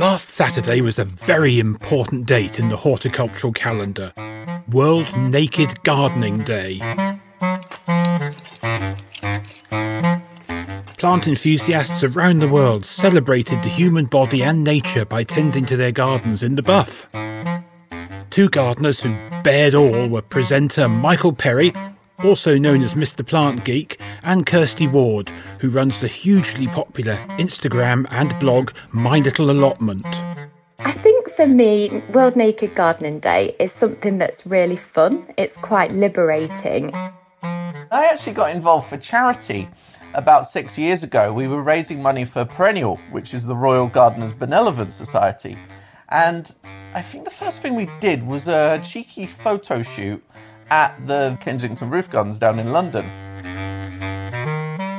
Last Saturday was a very important date in the horticultural calendar World Naked Gardening Day. Plant enthusiasts around the world celebrated the human body and nature by tending to their gardens in the buff. Two gardeners who bared all were presenter Michael Perry also known as Mr. Plant Geek, and Kirsty Ward, who runs the hugely popular Instagram and blog My Little Allotment. I think for me, World Naked Gardening Day is something that's really fun. It's quite liberating. I actually got involved for charity about six years ago. We were raising money for Perennial, which is the Royal Gardeners Benevolent Society. And I think the first thing we did was a cheeky photo shoot at the Kensington Roof Gardens down in London.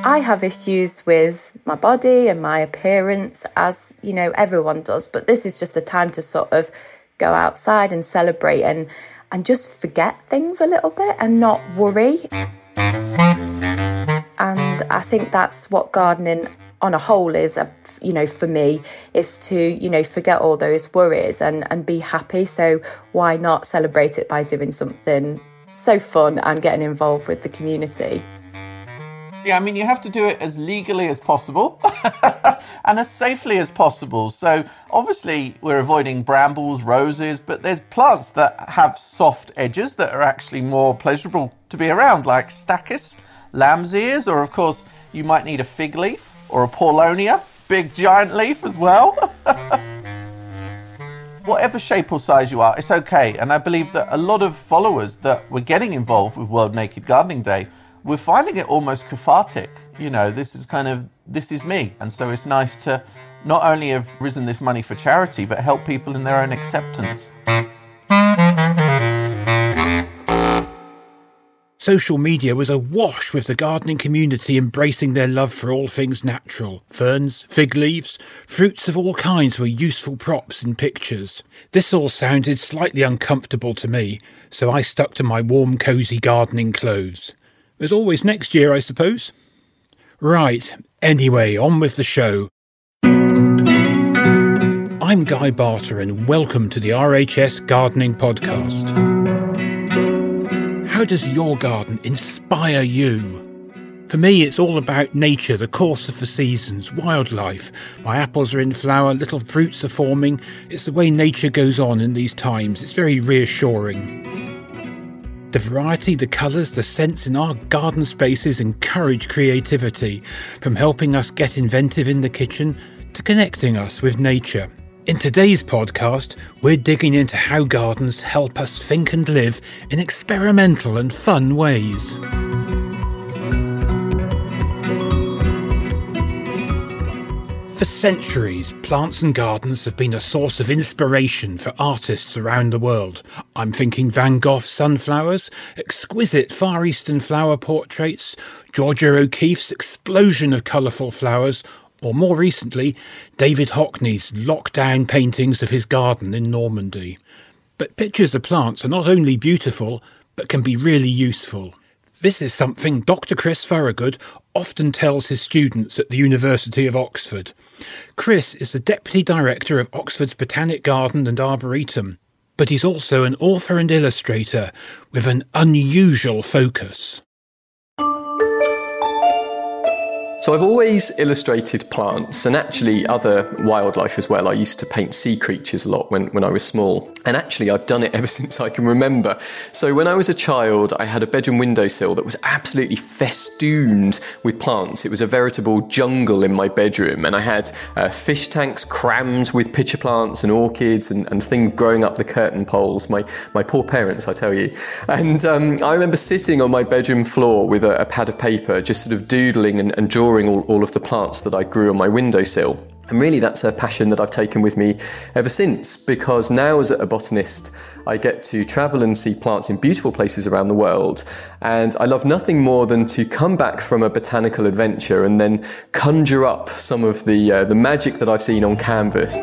I have issues with my body and my appearance, as you know, everyone does, but this is just a time to sort of go outside and celebrate and and just forget things a little bit and not worry. And I think that's what gardening on a whole is uh, you know for me is to you know forget all those worries and and be happy so why not celebrate it by doing something so fun and getting involved with the community. Yeah, I mean, you have to do it as legally as possible and as safely as possible. So, obviously, we're avoiding brambles, roses, but there's plants that have soft edges that are actually more pleasurable to be around, like stachys, lamb's ears, or of course, you might need a fig leaf or a paulownia, big giant leaf as well. whatever shape or size you are, it's okay. And I believe that a lot of followers that were getting involved with World Naked Gardening Day were finding it almost cathartic. You know, this is kind of, this is me. And so it's nice to not only have risen this money for charity, but help people in their own acceptance. Social media was awash with the gardening community embracing their love for all things natural. Ferns, fig leaves, fruits of all kinds were useful props in pictures. This all sounded slightly uncomfortable to me, so I stuck to my warm, cosy gardening clothes. There's always next year, I suppose. Right, anyway, on with the show. I'm Guy Barter, and welcome to the RHS Gardening Podcast. How does your garden inspire you? For me, it's all about nature, the course of the seasons, wildlife. My apples are in flower, little fruits are forming. It's the way nature goes on in these times. It's very reassuring. The variety, the colours, the scents in our garden spaces encourage creativity, from helping us get inventive in the kitchen to connecting us with nature. In today's podcast, we're digging into how gardens help us think and live in experimental and fun ways. For centuries, plants and gardens have been a source of inspiration for artists around the world. I'm thinking Van Gogh's sunflowers, exquisite Far Eastern flower portraits, Georgia O'Keeffe's explosion of colourful flowers, or more recently, David Hockney's lockdown paintings of his garden in Normandy. But pictures of plants are not only beautiful, but can be really useful. This is something Dr. Chris Thorogood often tells his students at the University of Oxford. Chris is the Deputy Director of Oxford's Botanic Garden and Arboretum, but he's also an author and illustrator with an unusual focus. So I've always illustrated plants and actually other wildlife as well. I used to paint sea creatures a lot when, when I was small. And actually I've done it ever since I can remember. So when I was a child, I had a bedroom windowsill that was absolutely festooned with plants. It was a veritable jungle in my bedroom. And I had uh, fish tanks crammed with pitcher plants and orchids and, and things growing up the curtain poles. My, my poor parents, I tell you. And um, I remember sitting on my bedroom floor with a, a pad of paper, just sort of doodling and, and drawing drawing all, all of the plants that I grew on my windowsill. And really, that's a passion that I've taken with me ever since because now, as a botanist, I get to travel and see plants in beautiful places around the world. And I love nothing more than to come back from a botanical adventure and then conjure up some of the, uh, the magic that I've seen on canvas.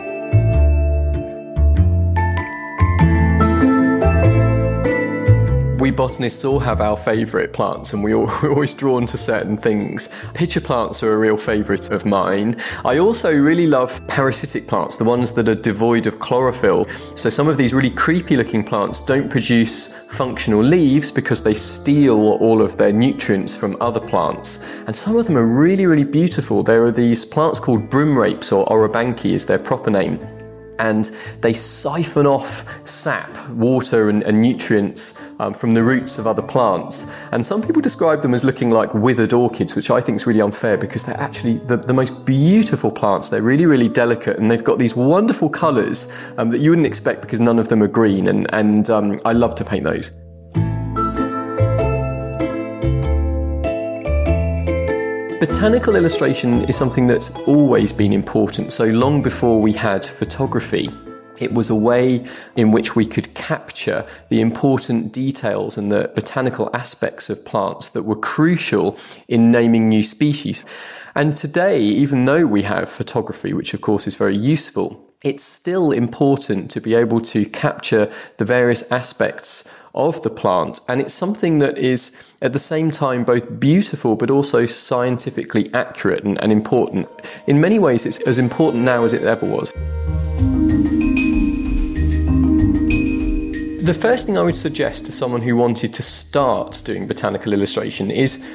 Botanists all have our favourite plants and we all, we're always drawn to certain things. Pitcher plants are a real favourite of mine. I also really love parasitic plants, the ones that are devoid of chlorophyll. So some of these really creepy looking plants don't produce functional leaves because they steal all of their nutrients from other plants. And some of them are really, really beautiful. There are these plants called broom rapes or Orobanche is their proper name and they siphon off sap, water, and, and nutrients um, from the roots of other plants. And some people describe them as looking like withered orchids, which I think is really unfair because they're actually the, the most beautiful plants. They're really, really delicate and they've got these wonderful colours um, that you wouldn't expect because none of them are green. And, and um, I love to paint those. Botanical illustration is something that's always been important. So long before we had photography, it was a way in which we could capture the important details and the botanical aspects of plants that were crucial in naming new species. And today, even though we have photography, which of course is very useful, it's still important to be able to capture the various aspects of the plant. And it's something that is at the same time both beautiful but also scientifically accurate and, and important. In many ways, it's as important now as it ever was. The first thing I would suggest to someone who wanted to start doing botanical illustration is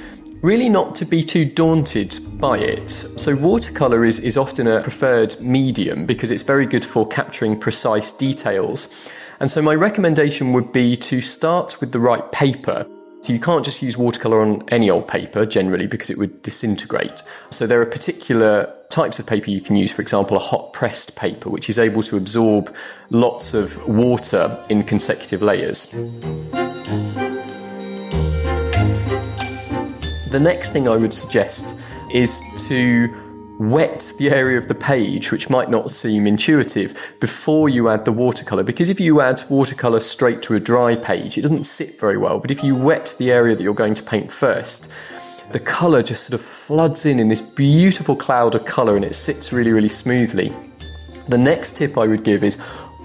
really not to be too daunted by it. So, watercolour is, is often a preferred medium because it's very good for capturing precise details. And so, my recommendation would be to start with the right paper. So you can't just use watercolour on any old paper generally because it would disintegrate. So there are particular types of paper you can use, for example, a hot pressed paper, which is able to absorb lots of water in consecutive layers. The next thing I would suggest is to wet the area of the page, which might not seem intuitive, before you add the watercolour. Because if you add watercolour straight to a dry page, it doesn't sit very well. But if you wet the area that you're going to paint first, the colour just sort of floods in in this beautiful cloud of colour and it sits really, really smoothly. The next tip I would give is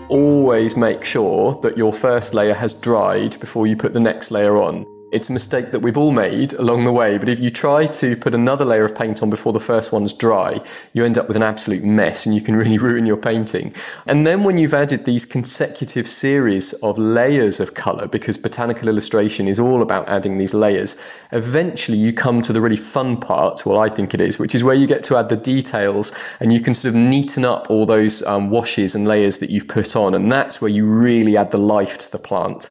always make sure that your first layer has dried before you put the next layer on. It's a mistake that we've all made along the way, but if you try to put another layer of paint on before the first one's dry, you end up with an absolute mess and you can really ruin your painting. And then when you've added these consecutive series of layers of colour, because botanical illustration is all about adding these layers, eventually you come to the really fun part, well, I think it is, which is where you get to add the details and you can sort of neaten up all those um, washes and layers that you've put on. And that's where you really add the life to the plant.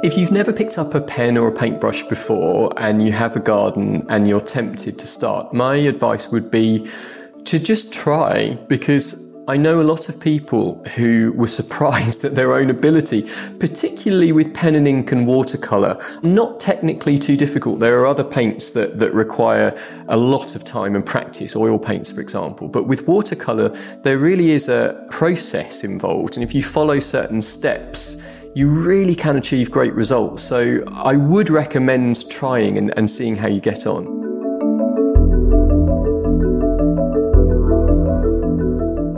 If you've never picked up a pen or a paintbrush before and you have a garden and you're tempted to start, my advice would be to just try because I know a lot of people who were surprised at their own ability, particularly with pen and ink and watercolour. Not technically too difficult. There are other paints that, that require a lot of time and practice, oil paints, for example. But with watercolour, there really is a process involved. And if you follow certain steps, you really can achieve great results. So I would recommend trying and, and seeing how you get on.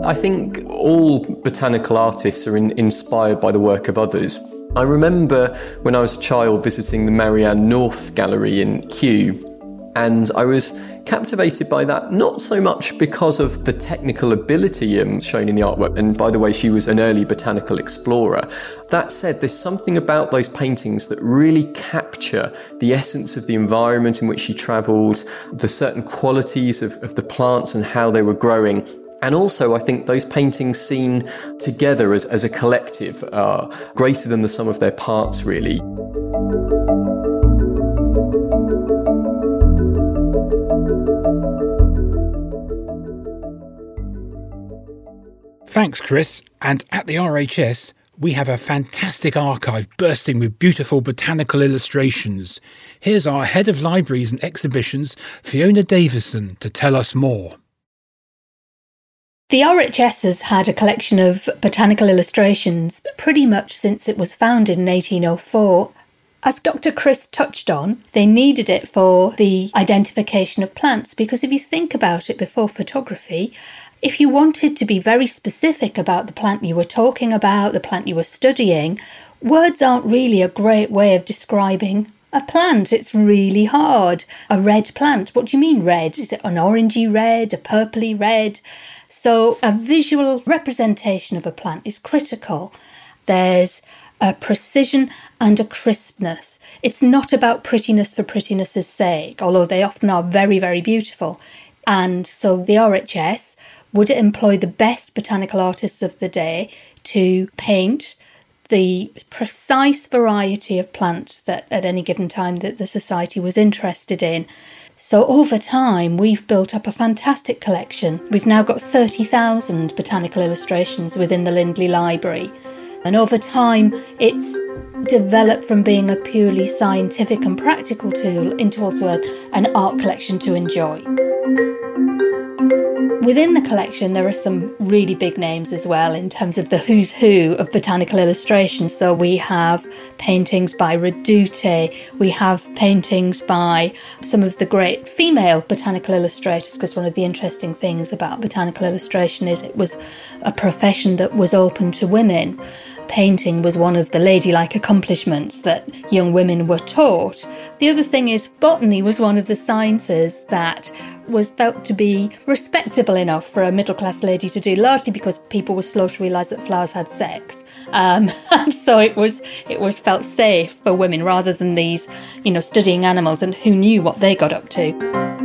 I think all botanical artists are in, inspired by the work of others. I remember when I was a child visiting the Marianne North Gallery in Kew, and I was captivated by that, not so much because of the technical ability um, shown in the artwork, and by the way, she was an early botanical explorer. That said, there's something about those paintings that really capture the essence of the environment in which she travelled, the certain qualities of, of the plants and how they were growing, and also, I think those paintings seen together as, as a collective are greater than the sum of their parts, really. Thanks, Chris. And at the RHS, we have a fantastic archive bursting with beautiful botanical illustrations. Here's our head of libraries and exhibitions, Fiona Davison, to tell us more. The RHS has had a collection of botanical illustrations pretty much since it was founded in 1804. As Dr. Chris touched on, they needed it for the identification of plants because if you think about it before photography, if you wanted to be very specific about the plant you were talking about, the plant you were studying, words aren't really a great way of describing a plant. It's really hard. A red plant. What do you mean red? Is it an orangey red, a purpley red? So, a visual representation of a plant is critical. There's a precision and a crispness. It's not about prettiness for prettiness's sake, although they often are very, very beautiful. And so the RHS would it employ the best botanical artists of the day to paint the precise variety of plants that at any given time that the society was interested in. So, over time, we've built up a fantastic collection. We've now got 30,000 botanical illustrations within the Lindley Library. And over time, it's developed from being a purely scientific and practical tool into also a, an art collection to enjoy. Within the collection, there are some really big names as well in terms of the who's who of botanical illustration. So we have paintings by Redoute, we have paintings by some of the great female botanical illustrators, because one of the interesting things about botanical illustration is it was a profession that was open to women painting was one of the ladylike accomplishments that young women were taught. The other thing is, botany was one of the sciences that was felt to be respectable enough for a middle class lady to do, largely because people were slow to realise that flowers had sex. Um, and so it was it was felt safe for women rather than these, you know, studying animals and who knew what they got up to.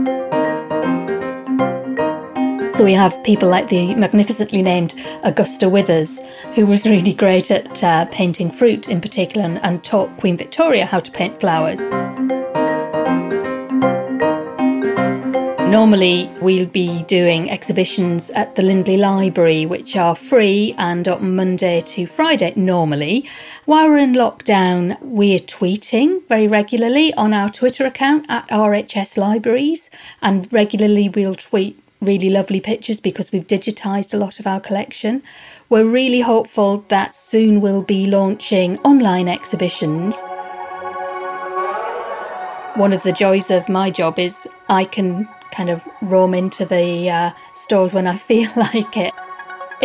So we have people like the magnificently named Augusta Withers, who was really great at uh, painting fruit in particular and, and taught Queen Victoria how to paint flowers. Normally, we'll be doing exhibitions at the Lindley Library, which are free and on Monday to Friday normally. While we're in lockdown, we're tweeting very regularly on our Twitter account at RHS Libraries, and regularly we'll tweet really lovely pictures because we've digitised a lot of our collection. We're really hopeful that soon we'll be launching online exhibitions. One of the joys of my job is I can kind of roam into the uh, stores when I feel like it.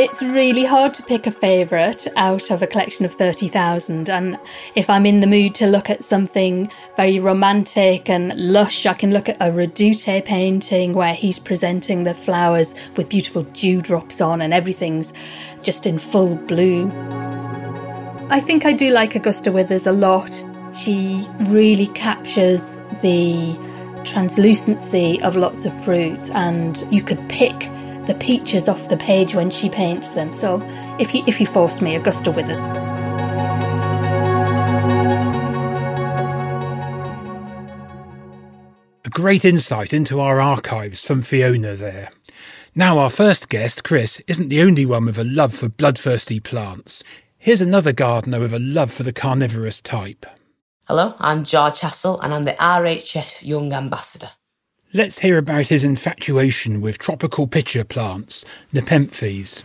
It's really hard to pick a favourite out of a collection of 30,000. And if I'm in the mood to look at something very romantic and lush, I can look at a Redoute painting where he's presenting the flowers with beautiful dewdrops on and everything's just in full bloom. I think I do like Augusta Withers a lot. She really captures the translucency of lots of fruits, and you could pick the peaches off the page when she paints them. So if you if you force me, Augusta Withers. A great insight into our archives from Fiona there. Now, our first guest, Chris, isn't the only one with a love for bloodthirsty plants. Here's another gardener with a love for the carnivorous type. Hello, I'm George Hassel and I'm the RHS Young Ambassador. Let's hear about his infatuation with tropical pitcher plants, Nepenthes.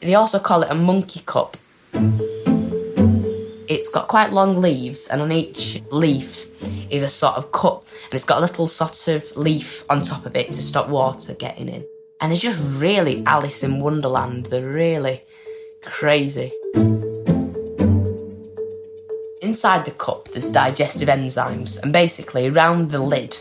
They also call it a monkey cup. It's got quite long leaves, and on each leaf is a sort of cup, and it's got a little sort of leaf on top of it to stop water getting in. And they're just really Alice in Wonderland. They're really crazy. Inside the cup, there's digestive enzymes, and basically, around the lid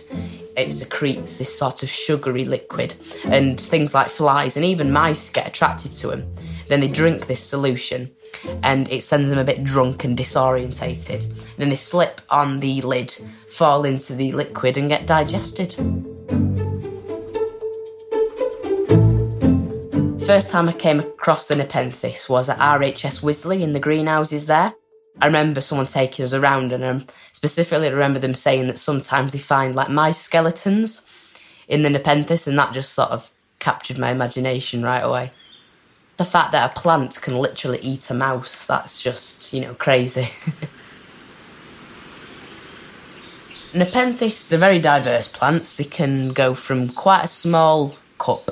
it secretes this sort of sugary liquid, and things like flies and even mice get attracted to them. Then they drink this solution, and it sends them a bit drunk and disorientated. Then they slip on the lid, fall into the liquid, and get digested. First time I came across the Nepenthes was at RHS Wisley in the greenhouses there. I remember someone taking us around, and um, specifically, I remember them saying that sometimes they find like mice skeletons in the Nepenthes, and that just sort of captured my imagination right away. The fact that a plant can literally eat a mouse, that's just, you know, crazy. Nepenthes, they're very diverse plants. They can go from quite a small cup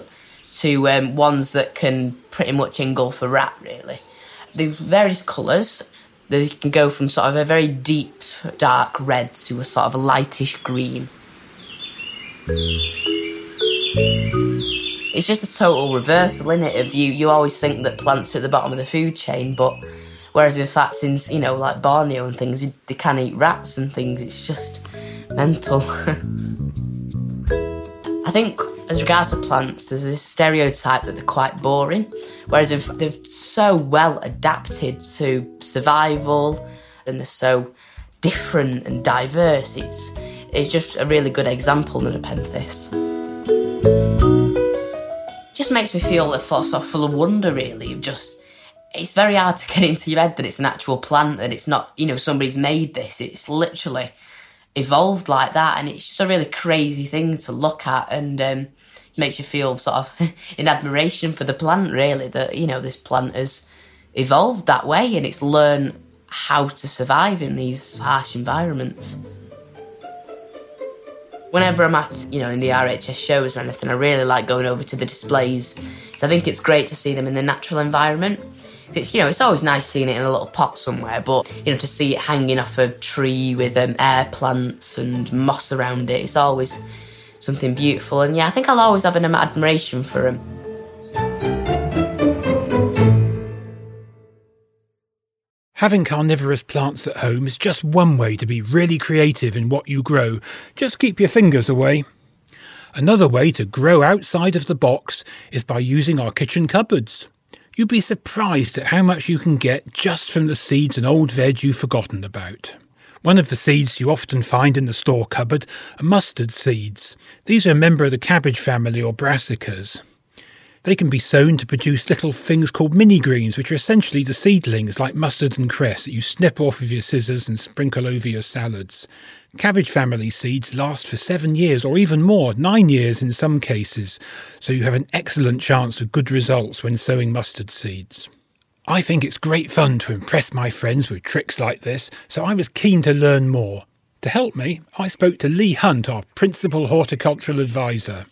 to um, ones that can pretty much engulf a rat, really. They've various colours. They can go from sort of a very deep, dark red to a sort of a lightish green. It's just a total reversal, isn't it? Of you, you always think that plants are at the bottom of the food chain, but whereas in fact, since you know, like Borneo and things, they can eat rats and things. It's just mental. I think as regards to plants, there's a stereotype that they're quite boring, whereas in fact they're so well adapted to survival and they're so different and diverse. It's it's just a really good example of Nepenthes. Just makes me feel sort of full of wonder, really. Just, it's very hard to get into your head that it's an actual plant, that it's not, you know, somebody's made this. It's literally evolved like that, and it's just a really crazy thing to look at, and um, makes you feel sort of in admiration for the plant, really, that, you know, this plant has evolved that way and it's learned how to survive in these harsh environments. Whenever I'm at, you know, in the RHS shows or anything, I really like going over to the displays. So I think it's great to see them in the natural environment. It's, you know, it's always nice seeing it in a little pot somewhere, but, you know, to see it hanging off a tree with um, air plants and moss around it, it's always something beautiful. And yeah, I think I'll always have an admiration for him. Having carnivorous plants at home is just one way to be really creative in what you grow. Just keep your fingers away. Another way to grow outside of the box is by using our kitchen cupboards. You'd be surprised at how much you can get just from the seeds and old veg you've forgotten about. One of the seeds you often find in the store cupboard are mustard seeds. These are a member of the cabbage family or brassicas. They can be sown to produce little things called mini greens, which are essentially the seedlings like mustard and cress that you snip off with your scissors and sprinkle over your salads. Cabbage family seeds last for seven years or even more, nine years in some cases, so you have an excellent chance of good results when sowing mustard seeds. I think it's great fun to impress my friends with tricks like this, so I was keen to learn more. To help me, I spoke to Leigh Hunt, our Principal Horticultural Advisor.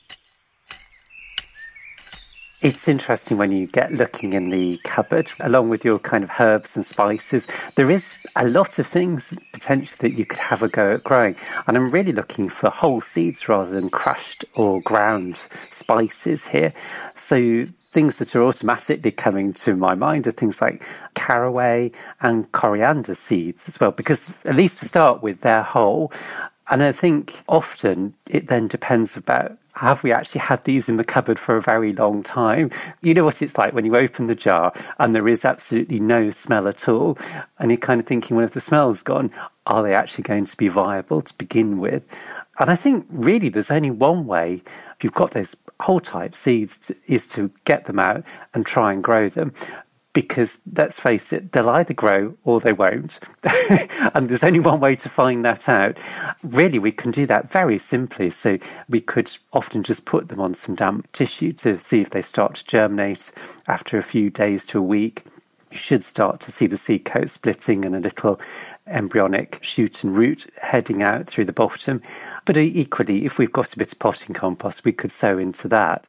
It's interesting when you get looking in the cupboard, along with your kind of herbs and spices. There is a lot of things potentially that you could have a go at growing. And I'm really looking for whole seeds rather than crushed or ground spices here. So things that are automatically coming to my mind are things like caraway and coriander seeds as well, because at least to start with, they're whole. And I think often it then depends about have we actually had these in the cupboard for a very long time? You know what it's like when you open the jar and there is absolutely no smell at all. And you're kind of thinking, well, if the smell's gone, are they actually going to be viable to begin with? And I think really there's only one way if you've got those whole type seeds to, is to get them out and try and grow them because let's face it, they'll either grow or they won't. and there's only one way to find that out. Really, we can do that very simply. So we could often just put them on some damp tissue to see if they start to germinate after a few days to a week you should start to see the seed coat splitting and a little embryonic shoot and root heading out through the bottom. But equally, if we've got a bit of potting compost, we could sow into that.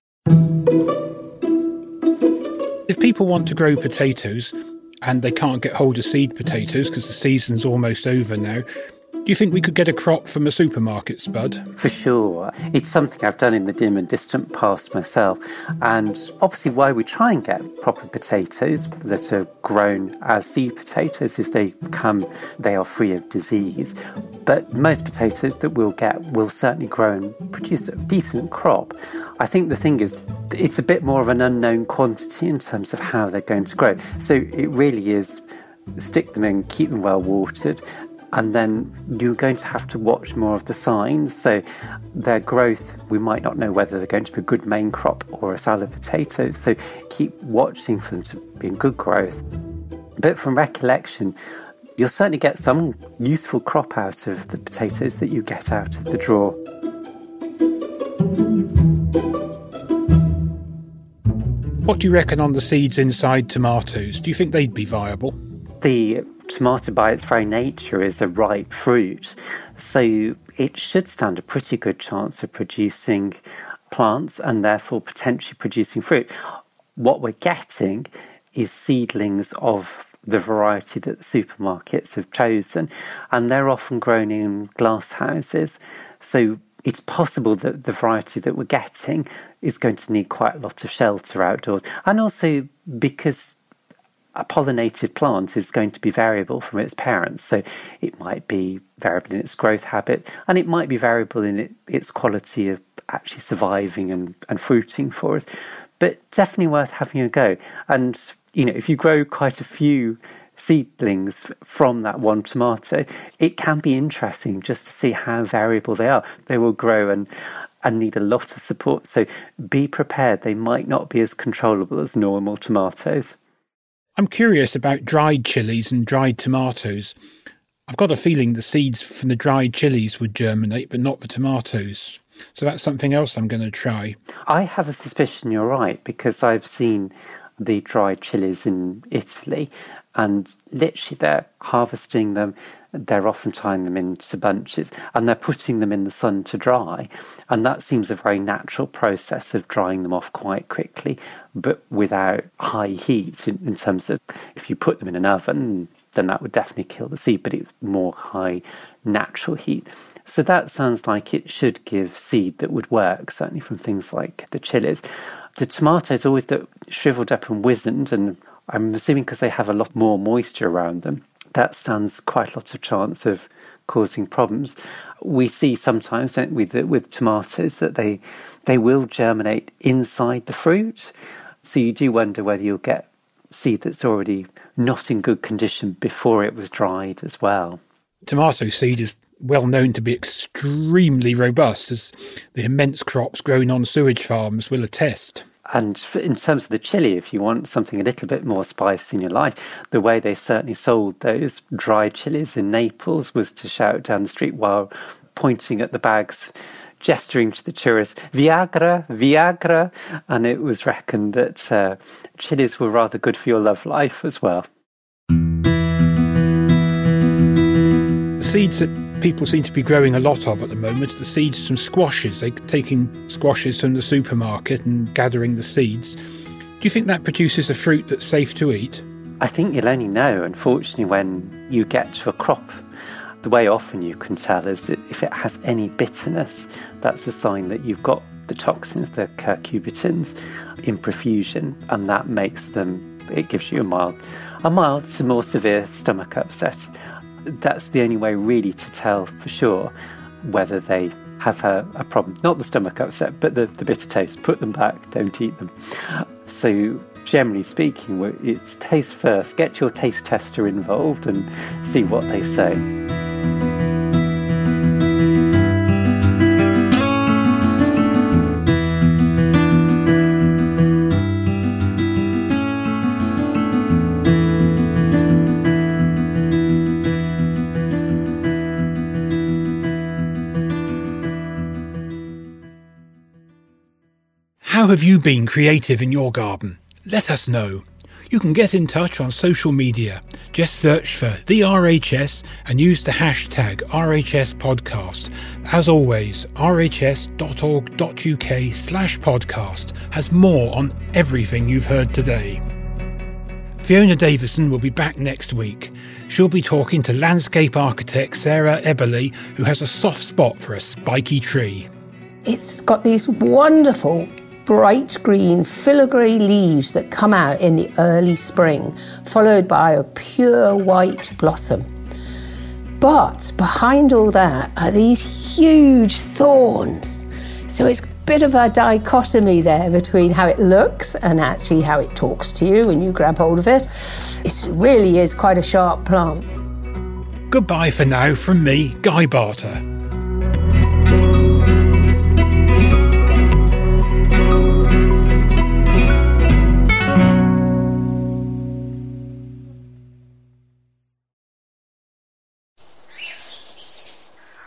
If people want to grow potatoes and they can't get hold of seed potatoes because the season's almost over now, you think we could get a crop from a supermarket, Spud? For sure. It's something I've done in the dim and distant past myself. And obviously, why we try and get proper potatoes that are grown as seed potatoes is they come, they are free of disease. But most potatoes that we'll get will certainly grow and produce a decent crop. I think the thing is, it's a bit more of an unknown quantity in terms of how they're going to grow. So it really is stick them in, keep them well watered, and then you're going to have to watch more of the signs. So, their growth, we might not know whether they're going to be a good main crop or a salad potato. So, keep watching for them to be in good growth. But from recollection, you'll certainly get some useful crop out of the potatoes that you get out of the drawer. What do you reckon on the seeds inside tomatoes? Do you think they'd be viable? The tomato, by its very nature, is a ripe fruit, so it should stand a pretty good chance of producing plants and therefore potentially producing fruit. What we're getting is seedlings of the variety that the supermarkets have chosen, and they're often grown in glass houses. So it's possible that the variety that we're getting is going to need quite a lot of shelter outdoors, and also because a pollinated plant is going to be variable from its parents. So it might be variable in its growth habit and it might be variable in it, its quality of actually surviving and, and fruiting for us. But definitely worth having a go. And, you know, if you grow quite a few seedlings from that one tomato, it can be interesting just to see how variable they are. They will grow and and need a lot of support. So be prepared. They might not be as controllable as normal tomatoes. I'm curious about dried chilies and dried tomatoes. I've got a feeling the seeds from the dried chilies would germinate, but not the tomatoes. So that's something else I'm going to try. I have a suspicion you're right because I've seen the dried chilies in Italy and literally they're harvesting them they're often tying them into bunches and they're putting them in the sun to dry. And that seems a very natural process of drying them off quite quickly, but without high heat in, in terms of if you put them in an oven, then that would definitely kill the seed, but it's more high natural heat. So that sounds like it should give seed that would work, certainly from things like the chilies. The tomatoes always look shriveled up and wizened, and I'm assuming because they have a lot more moisture around them that stands quite a lot of chance of causing problems. We see sometimes, don't we, that with tomatoes that they they will germinate inside the fruit. So you do wonder whether you'll get seed that's already not in good condition before it was dried as well. Tomato seed is well known to be extremely robust, as the immense crops grown on sewage farms will attest. And in terms of the chili, if you want something a little bit more spice in your life, the way they certainly sold those dried chilies in Naples was to shout down the street while pointing at the bags, gesturing to the tourists, Viagra, Viagra. And it was reckoned that uh, chilies were rather good for your love life as well. Seeds that people seem to be growing a lot of at the moment the seeds from squashes. They're taking squashes from the supermarket and gathering the seeds. Do you think that produces a fruit that's safe to eat? I think you'll only know, unfortunately, when you get to a crop. The way often you can tell is that if it has any bitterness, that's a sign that you've got the toxins, the cucurbitacins, in profusion, and that makes them, it gives you a mild, a mild to more severe stomach upset that's the only way really to tell for sure whether they have a, a problem. Not the stomach upset, but the, the bitter taste. Put them back, don't eat them. So, generally speaking, it's taste first. Get your taste tester involved and see what they say. Have you been creative in your garden? Let us know. You can get in touch on social media. Just search for the RHS and use the hashtag RHS Podcast. As always, rhs.org.uk slash podcast has more on everything you've heard today. Fiona Davison will be back next week. She'll be talking to landscape architect Sarah Eberle, who has a soft spot for a spiky tree. It's got these wonderful bright green filigree leaves that come out in the early spring, followed by a pure white blossom. But behind all that are these huge thorns. So it's a bit of a dichotomy there between how it looks and actually how it talks to you when you grab hold of it. It really is quite a sharp plant. Goodbye for now from me, Guy Barter.